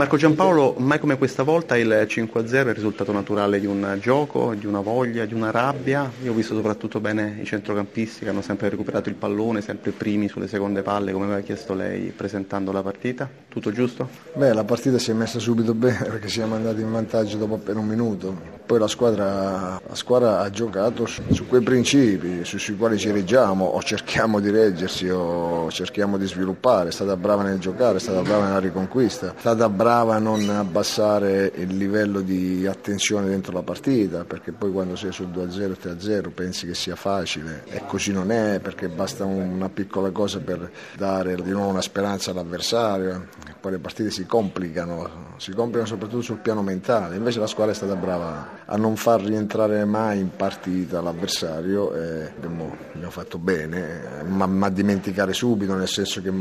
Marco Giampaolo, mai come questa volta il 5-0 è il risultato naturale di un gioco, di una voglia, di una rabbia. Io ho visto soprattutto bene i centrocampisti che hanno sempre recuperato il pallone, sempre primi sulle seconde palle, come aveva chiesto lei presentando la partita. Tutto giusto? Beh, la partita si è messa subito bene perché siamo andati in vantaggio dopo appena un minuto. Poi la squadra, la squadra ha giocato su, quei principi su, sui quali ci reggiamo o cerchiamo di reggersi o cerchiamo di sviluppare. È stata brava nel giocare, è stata brava nella riconquista, è stata brava a non abbassare il livello di attenzione dentro la partita, perché poi quando sei sul 2-0 3-0 pensi che sia facile e così non è, perché basta una piccola cosa per dare di nuovo una speranza all'avversario, poi le partite si complicano, si complicano soprattutto sul piano mentale, invece la squadra è stata brava a non far rientrare mai in partita l'avversario e abbiamo, abbiamo fatto bene, ma, ma dimenticare subito, nel senso che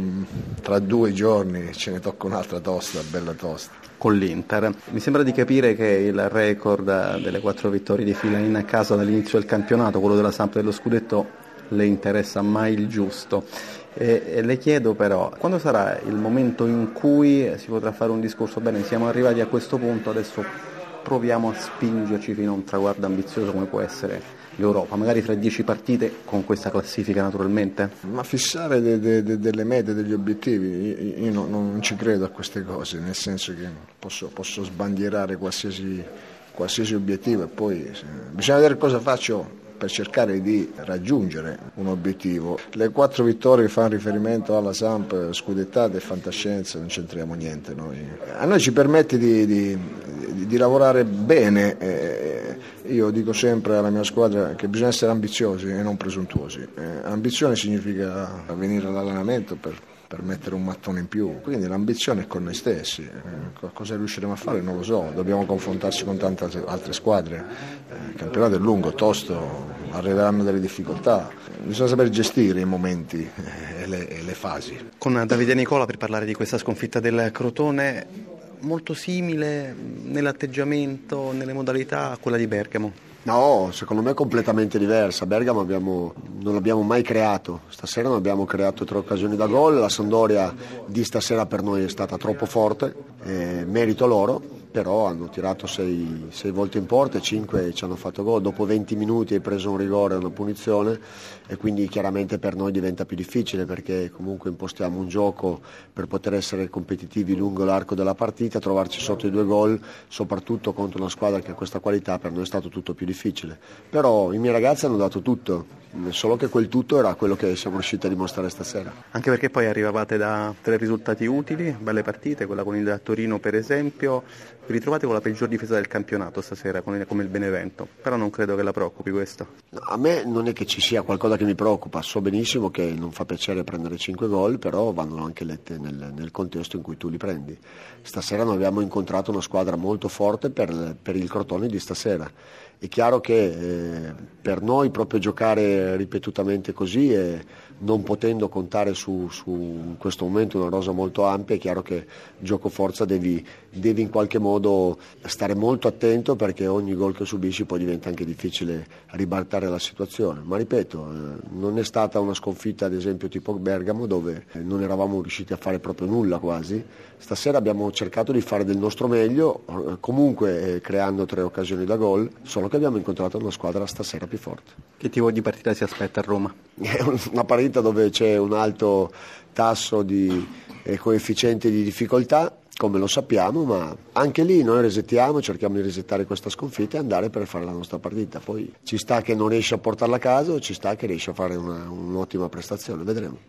tra due giorni ce ne tocca un'altra tosta, bella tosta. Con l'Inter. Mi sembra di capire che il record delle quattro vittorie di fila in casa dall'inizio del campionato, quello della Samp dello Scudetto, le interessa mai il giusto. E, e le chiedo però, quando sarà il momento in cui si potrà fare un discorso, bene, siamo arrivati a questo punto, adesso proviamo a spingerci fino a un traguardo ambizioso come può essere l'Europa, magari fra dieci partite con questa classifica naturalmente? Ma fissare de, de, de, delle mete, degli obiettivi, io, io no, non ci credo a queste cose, nel senso che posso, posso sbandierare qualsiasi, qualsiasi obiettivo e poi bisogna vedere cosa faccio per cercare di raggiungere un obiettivo. Le quattro vittorie che fanno riferimento alla Samp, scudettate e fantascienza, non c'entriamo niente noi. A noi ci permette di, di, di lavorare bene. Eh, io dico sempre alla mia squadra che bisogna essere ambiziosi e non presuntuosi. Eh, ambizione significa venire all'allenamento per per mettere un mattone in più. Quindi l'ambizione è con noi stessi. Eh, cosa riusciremo a fare non lo so, dobbiamo confrontarci con tante altre squadre. Eh, il campionato è lungo, tosto, arriveranno delle difficoltà. Bisogna saper gestire i momenti eh, e le, e le fasi. Con Davide Nicola per parlare di questa sconfitta del Crotone, molto simile nell'atteggiamento, nelle modalità a quella di Bergamo. No, secondo me è completamente diversa. Bergamo abbiamo, non l'abbiamo mai creato. Stasera non abbiamo creato tre occasioni da gol. La Sandoria di stasera per noi è stata troppo forte, eh, merito loro però hanno tirato sei, sei, volte in porta e cinque ci hanno fatto gol. Dopo 20 minuti hai preso un rigore e una punizione e quindi chiaramente per noi diventa più difficile perché comunque impostiamo un gioco per poter essere competitivi lungo l'arco della partita, trovarci sotto i due gol, soprattutto contro una squadra che ha questa qualità, per noi è stato tutto più difficile. Però i miei ragazzi hanno dato tutto, solo che quel tutto era quello che siamo riusciti a dimostrare stasera. Anche perché poi arrivavate da tre risultati utili, belle partite, quella con il Torino per esempio, vi ritrovate con la peggior difesa del campionato stasera, come il Benevento, però non credo che la preoccupi questo. No, a me non è che ci sia qualcosa che mi preoccupa, so benissimo che non fa piacere prendere 5 gol, però vanno anche lette nel, nel, contesto in cui tu li prendi. Stasera noi abbiamo incontrato una squadra molto forte per, per il Crotone di stasera. È chiaro che eh, per noi proprio giocare ripetutamente così e non potendo contare su, su in questo momento una rosa molto ampia, è chiaro che gioco forza devi, devi in qualche modo stare molto attento perché ogni gol che subisci poi diventa anche difficile ribaltare la situazione. Ma ripeto, eh, non è stata una sconfitta ad esempio tipo Bergamo dove non eravamo riusciti a fare proprio nulla quasi. Stasera abbiamo cercato di fare del nostro meglio, eh, comunque eh, creando tre occasioni da gol, solo che abbiamo incontrato una squadra stasera più forte. Che tipo di partita si aspetta a Roma? È una partita dove c'è un alto tasso di eh, coefficiente di difficoltà, come lo sappiamo, ma anche lì noi resettiamo, cerchiamo di resettare questa sconfitta e andare per fare la nostra partita. Poi ci sta che non riesce a portarla a casa o ci sta che riesce a fare una, un'ottima prestazione, vedremo.